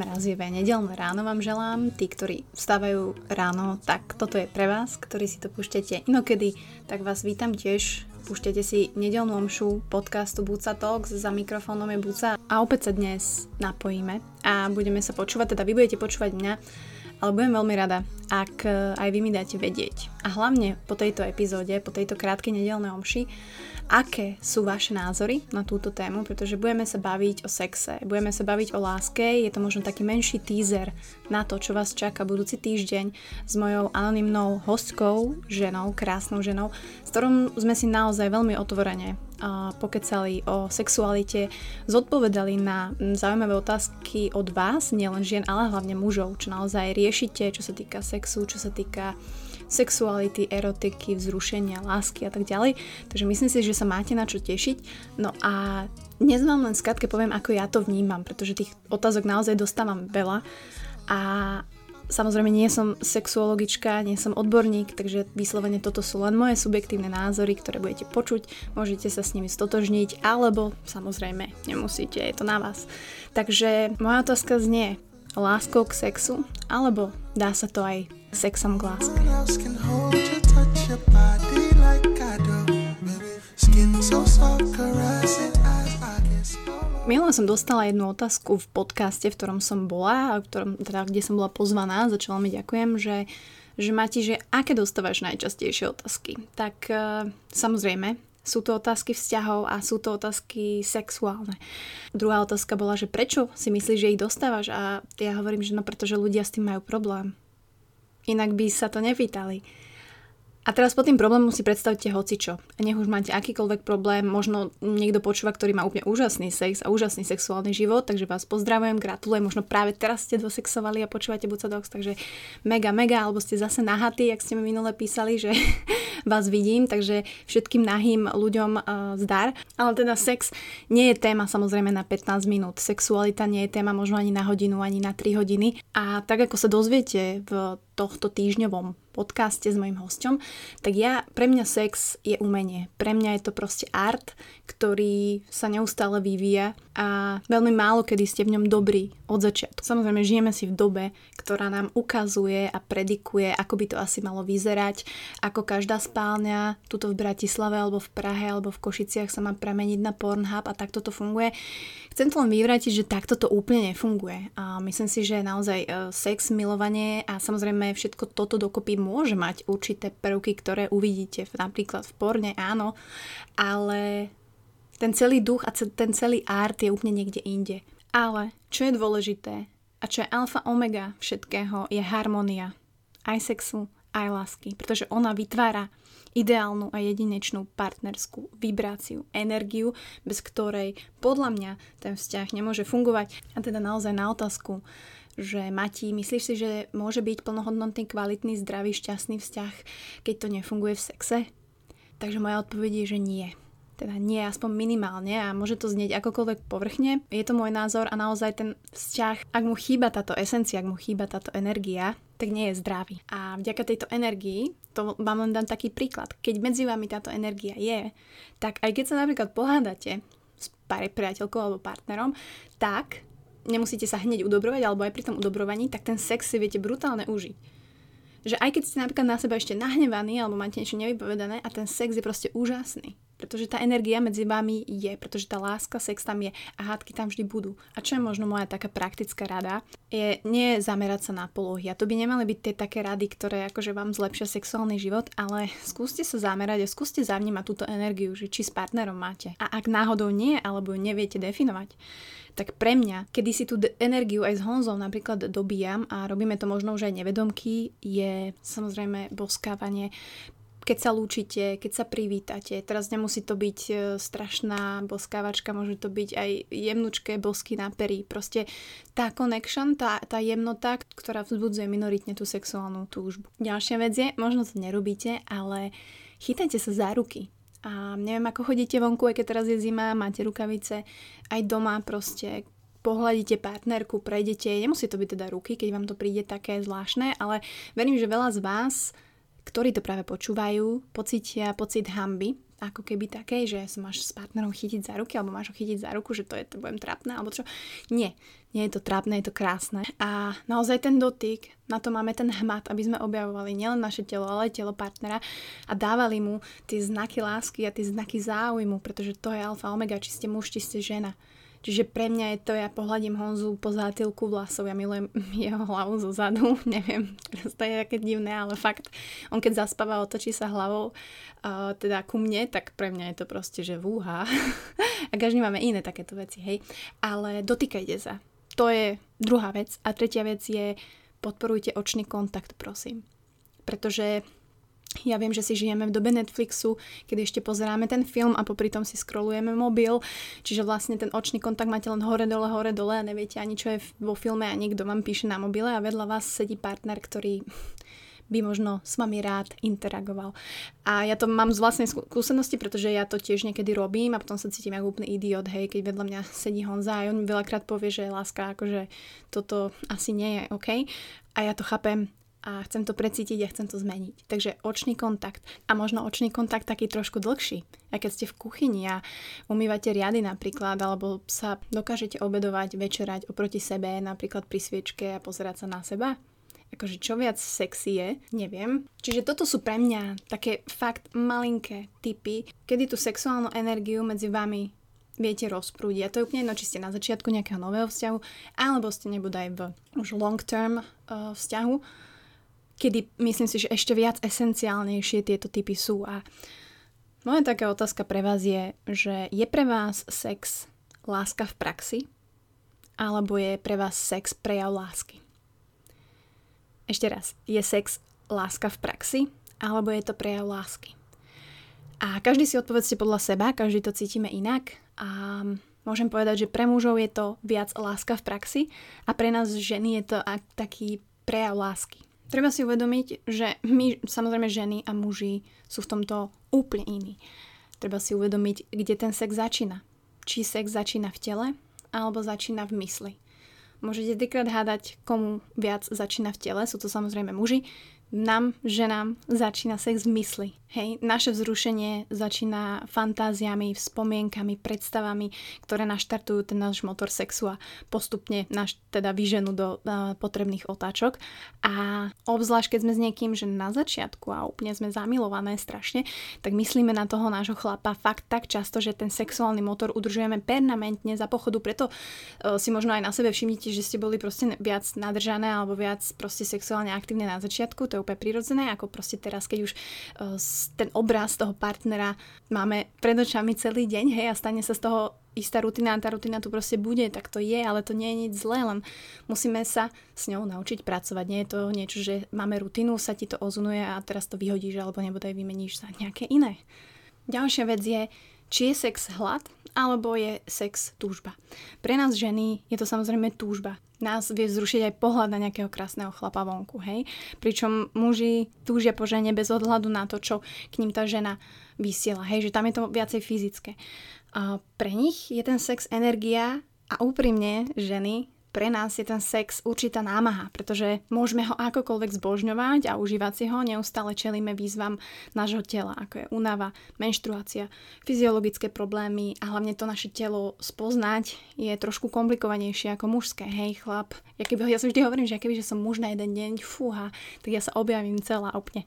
mrazivé nedelné ráno vám želám. Tí, ktorí vstávajú ráno, tak toto je pre vás, ktorí si to púšťate inokedy, tak vás vítam tiež. Púšťate si nedelnú omšu podcastu Buca Talks, za mikrofónom je Buca a opäť sa dnes napojíme a budeme sa počúvať, teda vy budete počúvať mňa, ale budem veľmi rada, ak aj vy mi dáte vedieť. A hlavne po tejto epizóde, po tejto krátkej nedelnej omši, aké sú vaše názory na túto tému, pretože budeme sa baviť o sexe, budeme sa baviť o láske, je to možno taký menší teaser na to, čo vás čaká budúci týždeň s mojou anonymnou hostkou, ženou, krásnou ženou, s ktorou sme si naozaj veľmi otvorene pokecali o sexualite, zodpovedali na zaujímavé otázky od vás, nielen žien, ale hlavne mužov, čo naozaj riešite, čo sa týka sexu, čo sa týka sexuality, erotiky, vzrušenia, lásky a tak ďalej. Takže myslím si, že sa máte na čo tešiť. No a dnes vám len skratke poviem, ako ja to vnímam, pretože tých otázok naozaj dostávam veľa a Samozrejme nie som sexuologička, nie som odborník, takže vyslovene toto sú len moje subjektívne názory, ktoré budete počuť, môžete sa s nimi stotožniť, alebo samozrejme nemusíte, je to na vás. Takže moja otázka znie, láskou k sexu, alebo dá sa to aj sexom k láske. Minule som dostala jednu otázku v podcaste, v ktorom som bola, v ktorom, teda, kde som bola pozvaná, za čo veľmi ďakujem, že, že Mati, že aké dostávaš najčastejšie otázky? Tak uh, samozrejme, sú to otázky vzťahov a sú to otázky sexuálne. Druhá otázka bola, že prečo si myslíš, že ich dostávaš? A ja hovorím, že no pretože ľudia s tým majú problém. Inak by sa to nepýtali. A teraz pod tým problémom si predstavte hocičo. Nech už máte akýkoľvek problém, možno niekto počúva, ktorý má úplne úžasný sex a úžasný sexuálny život, takže vás pozdravujem, gratulujem, možno práve teraz ste dosexovali a počúvate Bucadox, takže mega, mega, alebo ste zase nahatí, ak ste mi minule písali, že vás vidím, takže všetkým nahým ľuďom uh, zdar. Ale teda sex nie je téma samozrejme na 15 minút. Sexualita nie je téma možno ani na hodinu, ani na 3 hodiny. A tak ako sa dozviete v tohto týždňovom podcaste s mojim hosťom, tak ja, pre mňa sex je umenie. Pre mňa je to proste art, ktorý sa neustále vyvíja a veľmi málo kedy ste v ňom dobrí od začiatku. Samozrejme, žijeme si v dobe, ktorá nám ukazuje a predikuje, ako by to asi malo vyzerať, ako každá spálňa tuto v Bratislave alebo v Prahe alebo v Košiciach sa má premeniť na Pornhub a takto to funguje. Chcem to len vyvrátiť, že takto to úplne nefunguje. A myslím si, že naozaj e, sex, milovanie a samozrejme všetko toto dokopy môže mať určité prvky, ktoré uvidíte napríklad v porne, áno, ale ten celý duch a ten celý art je úplne niekde inde. Ale čo je dôležité a čo je alfa omega všetkého je harmonia. Aj sexu, aj lásky. Pretože ona vytvára ideálnu a jedinečnú partnerskú vibráciu, energiu, bez ktorej podľa mňa ten vzťah nemôže fungovať. A teda naozaj na otázku, že Mati, myslíš si, že môže byť plnohodnotný, kvalitný, zdravý, šťastný vzťah, keď to nefunguje v sexe? Takže moja odpoveď je, že nie. Teda nie, aspoň minimálne a môže to znieť akokoľvek povrchne. Je to môj názor a naozaj ten vzťah, ak mu chýba táto esencia, ak mu chýba táto energia, tak nie je zdravý. A vďaka tejto energii, to vám len dám taký príklad, keď medzi vami táto energia je, tak aj keď sa napríklad pohádate s priateľkou alebo partnerom, tak nemusíte sa hneď udobrovať, alebo aj pri tom udobrovaní, tak ten sex si viete brutálne užiť. Že aj keď ste napríklad na seba ešte nahnevaní, alebo máte niečo nevypovedané a ten sex je proste úžasný pretože tá energia medzi vami je, pretože tá láska, sex tam je a hádky tam vždy budú. A čo je možno moja taká praktická rada, je nie zamerať sa na polohy. A to by nemali byť tie také rady, ktoré akože vám zlepšia sexuálny život, ale skúste sa zamerať a skúste zavnímať túto energiu, že či s partnerom máte. A ak náhodou nie, alebo neviete definovať, tak pre mňa, kedy si tú energiu aj s Honzou napríklad dobíjam a robíme to možno už aj nevedomky, je samozrejme boskávanie keď sa lúčite, keď sa privítate. Teraz nemusí to byť e, strašná boskávačka, môže to byť aj jemnučké bosky na pery. Proste tá connection, tá, tá jemnota, ktorá vzbudzuje minoritne tú sexuálnu túžbu. Ďalšia vec je, možno to nerobíte, ale chytajte sa za ruky. A neviem, ako chodíte vonku, aj keď teraz je zima, máte rukavice, aj doma proste pohľadíte partnerku, prejdete, nemusí to byť teda ruky, keď vám to príde také zvláštne, ale verím, že veľa z vás ktorí to práve počúvajú, pocítia pocit hamby ako keby také, že sa máš s partnerom chytiť za ruky, alebo máš ho chytiť za ruku, že to je, to budem trápne, alebo čo. Nie, nie je to trápne, je to krásne. A naozaj ten dotyk, na to máme ten hmat, aby sme objavovali nielen naše telo, ale aj telo partnera a dávali mu tie znaky lásky a tie znaky záujmu, pretože to je alfa omega, či ste muž, či ste žena. Čiže pre mňa je to, ja pohľadím Honzu po zátilku vlasov, ja milujem jeho hlavu zo zadu, neviem, teraz to je také divné, ale fakt, on keď zaspáva, otočí sa hlavou, uh, teda ku mne, tak pre mňa je to proste, že vúha. a každý máme iné takéto veci, hej. Ale dotýkajte sa. To je druhá vec. A tretia vec je, podporujte očný kontakt, prosím. Pretože ja viem, že si žijeme v dobe Netflixu, kedy ešte pozeráme ten film a popri tom si scrollujeme mobil, čiže vlastne ten očný kontakt máte len hore, dole, hore, dole a neviete ani čo je vo filme a niekto vám píše na mobile a vedľa vás sedí partner, ktorý by možno s vami rád interagoval. A ja to mám z vlastnej skúsenosti, pretože ja to tiež niekedy robím a potom sa cítim ako úplný idiot, hej, keď vedľa mňa sedí Honza a on mi veľakrát povie, že láska, akože toto asi nie je OK. A ja to chápem, a chcem to precítiť a chcem to zmeniť. Takže očný kontakt a možno očný kontakt taký trošku dlhší. A keď ste v kuchyni a umývate riady napríklad, alebo sa dokážete obedovať, večerať oproti sebe, napríklad pri sviečke a pozerať sa na seba, akože čo viac sexy je, neviem. Čiže toto sú pre mňa také fakt malinké typy, kedy tú sexuálnu energiu medzi vami viete rozprúdiť. A to je úplne jedno, či ste na začiatku nejakého nového vzťahu, alebo ste nebudaj v už long term uh, vzťahu, kedy myslím si, že ešte viac esenciálnejšie tieto typy sú. A moja taká otázka pre vás je, že je pre vás sex láska v praxi? Alebo je pre vás sex prejav lásky? Ešte raz, je sex láska v praxi? Alebo je to prejav lásky? A každý si odpovedzte podľa seba, každý to cítime inak. A môžem povedať, že pre mužov je to viac láska v praxi a pre nás ženy je to taký prejav lásky. Treba si uvedomiť, že my, samozrejme ženy a muži, sú v tomto úplne iní. Treba si uvedomiť, kde ten sex začína. Či sex začína v tele, alebo začína v mysli. Môžete trikrát hádať, komu viac začína v tele, sú to samozrejme muži, nám, ženám, začína sex v mysli. Hej, naše vzrušenie začína fantáziami, spomienkami, predstavami, ktoré naštartujú ten náš motor sexu a postupne nás teda vyženú do uh, potrebných otáčok. A obzvlášť, keď sme s niekým, že na začiatku a úplne sme zamilované strašne, tak myslíme na toho nášho chlapa fakt tak často, že ten sexuálny motor udržujeme permanentne za pochodu, preto uh, si možno aj na sebe všimnite, že ste boli proste viac nadržané alebo viac proste sexuálne aktívne na začiatku, to je úplne prirodzené, ako proste teraz, keď už uh, ten obraz toho partnera máme pred očami celý deň, hej, a stane sa z toho istá rutina a tá rutina tu proste bude, tak to je, ale to nie je nič zlé, len musíme sa s ňou naučiť pracovať. Nie je to niečo, že máme rutinu, sa ti to ozunuje a teraz to vyhodíš alebo nebodaj vymeníš za nejaké iné. Ďalšia vec je, či je sex hlad alebo je sex túžba. Pre nás ženy je to samozrejme túžba. Nás vie vzrušiť aj pohľad na nejakého krásneho chlapa vonku, hej? Pričom muži túžia po žene bez odhľadu na to, čo k ním tá žena vysiela, hej? Že tam je to viacej fyzické. A pre nich je ten sex energia a úprimne ženy pre nás je ten sex určitá námaha, pretože môžeme ho akokoľvek zbožňovať a užívať si ho, neustále čelíme výzvam nášho tela, ako je únava, menštruácia, fyziologické problémy a hlavne to naše telo spoznať je trošku komplikovanejšie ako mužské. Hej, chlap, ja, keby, ja si vždy hovorím, že keby že som muž na jeden deň, fúha, tak ja sa objavím celá úplne.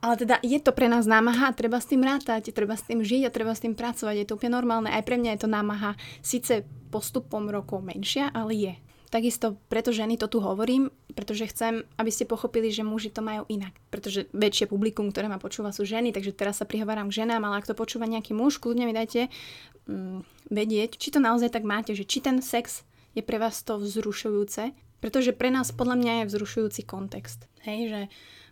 Ale teda je to pre nás námaha, treba s tým rátať, treba s tým žiť a treba s tým pracovať. Je to úplne normálne. Aj pre mňa je to námaha. Sice postupom rokov menšia, ale je. Takisto preto ženy to tu hovorím, pretože chcem, aby ste pochopili, že muži to majú inak. Pretože väčšie publikum, ktoré ma počúva, sú ženy, takže teraz sa prihováram k ženám, ale ak to počúva nejaký muž, kľudne mi dajte um, vedieť, či to naozaj tak máte, že či ten sex je pre vás to vzrušujúce, pretože pre nás podľa mňa je vzrušujúci kontext. Hej, že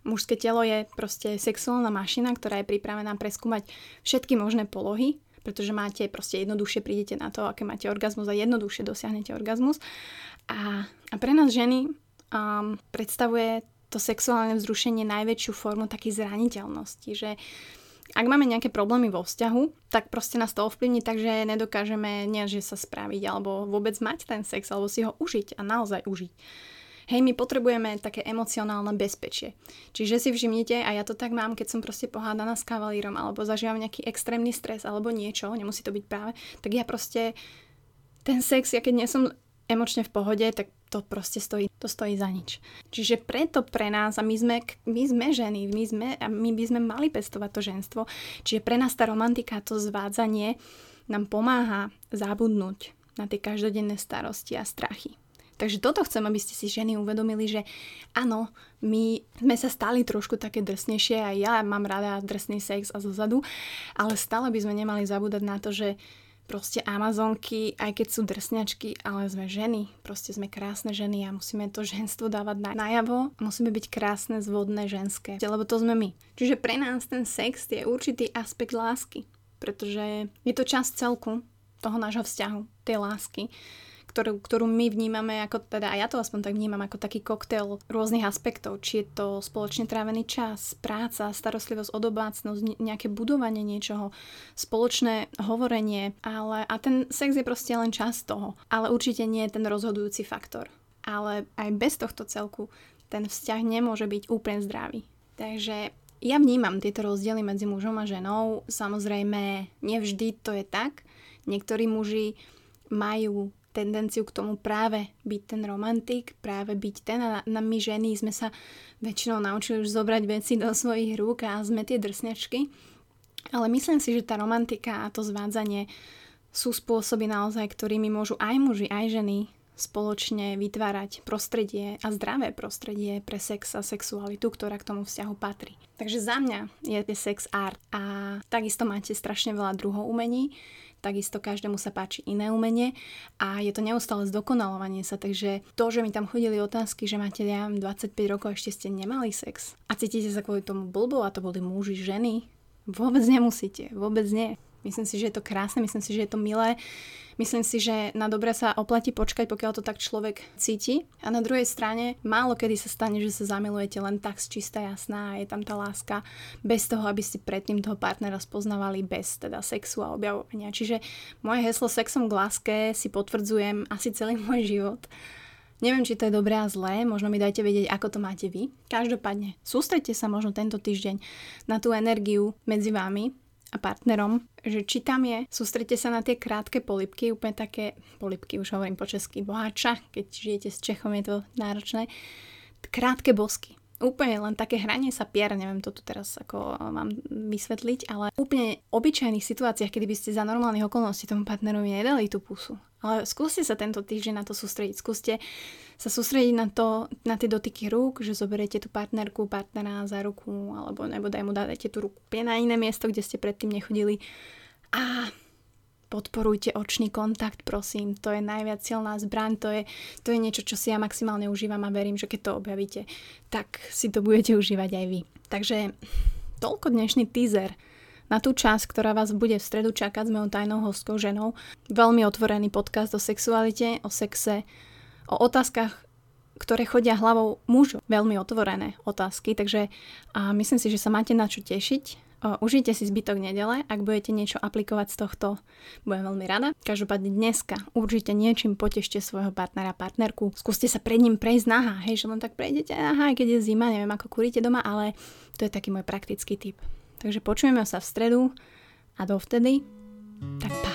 Mužské telo je proste sexuálna mašina, ktorá je pripravená preskúmať všetky možné polohy, pretože máte proste jednoduchšie prídete na to, aké máte orgazmus a jednoduchšie dosiahnete orgazmus. A, a pre nás ženy um, predstavuje to sexuálne vzrušenie najväčšiu formu takej zraniteľnosti, že ak máme nejaké problémy vo vzťahu, tak proste nás to ovplyvní tak, že nedokážeme nie, že sa spraviť alebo vôbec mať ten sex alebo si ho užiť a naozaj užiť. Hej, my potrebujeme také emocionálne bezpečie. Čiže si všimnite, a ja to tak mám, keď som proste pohádaná s kavalírom, alebo zažívam nejaký extrémny stres, alebo niečo, nemusí to byť práve, tak ja proste ten sex, ja keď nie som emočne v pohode, tak to proste stojí, to stojí za nič. Čiže preto pre nás, a my sme, my sme ženy, my, sme, a my by sme mali pestovať to ženstvo, čiže pre nás tá romantika, to zvádzanie nám pomáha zabudnúť na tie každodenné starosti a strachy. Takže toto chcem, aby ste si ženy uvedomili, že áno, my sme sa stali trošku také drsnejšie a ja mám rada drsný sex a zozadu, ale stále by sme nemali zabúdať na to, že proste Amazonky, aj keď sú drsňačky, ale sme ženy, proste sme krásne ženy a musíme to ženstvo dávať na, najavo, musíme byť krásne, zvodné, ženské, lebo to sme my. Čiže pre nás ten sex je určitý aspekt lásky, pretože je to časť celku toho nášho vzťahu, tej lásky ktorú, ktorú my vnímame ako, teda a ja to aspoň tak vnímam, ako taký koktail rôznych aspektov. Či je to spoločne trávený čas, práca, starostlivosť o domácnosť, nejaké budovanie niečoho, spoločné hovorenie, ale a ten sex je proste len čas toho. Ale určite nie je ten rozhodujúci faktor. Ale aj bez tohto celku ten vzťah nemôže byť úplne zdravý. Takže ja vnímam tieto rozdiely medzi mužom a ženou. Samozrejme, nevždy to je tak. Niektorí muži majú tendenciu k tomu práve byť ten romantik, práve byť ten a na my ženy sme sa väčšinou naučili už zobrať veci do svojich rúk a sme tie drsňačky. Ale myslím si, že tá romantika a to zvádzanie sú spôsoby naozaj, ktorými môžu aj muži, aj ženy spoločne vytvárať prostredie a zdravé prostredie pre sex a sexualitu, ktorá k tomu vzťahu patrí. Takže za mňa je sex art a takisto máte strašne veľa druhov umení takisto každému sa páči iné umenie a je to neustále zdokonalovanie sa, takže to, že mi tam chodili otázky, že máte ja 25 rokov ešte ste nemali sex a cítite sa kvôli tomu blbo a to boli muži, ženy, vôbec nemusíte, vôbec nie. Myslím si, že je to krásne, myslím si, že je to milé. Myslím si, že na dobre sa oplatí počkať, pokiaľ to tak človek cíti. A na druhej strane, málo kedy sa stane, že sa zamilujete len tak z čistá jasná a je tam tá láska bez toho, aby ste predtým toho partnera spoznávali bez teda sexu a objavovania. Čiže moje heslo sexom k láske si potvrdzujem asi celý môj život. Neviem, či to je dobré a zlé, možno mi dajte vedieť, ako to máte vy. Každopádne, sústredte sa možno tento týždeň na tú energiu medzi vami, a partnerom, že či tam je, sústrete sa na tie krátke polipky, úplne také, polipky už hovorím po česky, boháča, keď žijete s Čechom je to náročné, krátke bosky. Úplne len také hranie sa pier, neviem to tu teraz ako mám vysvetliť, ale úplne obyčajných situáciách, kedy by ste za normálnych okolností tomu partnerovi nedali tú pusu. Ale skúste sa tento týždeň na to sústrediť. Skúste sa sústrediť na to, na tie dotyky rúk, že zoberiete tú partnerku, partnera za ruku, alebo nebo daj mu dajte tú ruku na iné miesto, kde ste predtým nechodili. A podporujte očný kontakt, prosím. To je najviac silná zbraň, to je, to je niečo, čo si ja maximálne užívam a verím, že keď to objavíte, tak si to budete užívať aj vy. Takže toľko dnešný teaser na tú časť, ktorá vás bude v stredu čakať s mojou tajnou hostkou ženou. Veľmi otvorený podcast o sexualite, o sexe, o otázkach, ktoré chodia hlavou mužov. Veľmi otvorené otázky, takže a myslím si, že sa máte na čo tešiť. Užite si zbytok nedele, ak budete niečo aplikovať z tohto, budem veľmi rada. Každopádne dneska určite niečím potešte svojho partnera, partnerku. Skúste sa pred ním prejsť naha, hej, že len tak prejdete naha, keď je zima, neviem ako kuríte doma, ale to je taký môj praktický tip. Takže počujeme sa v stredu a dovtedy, tak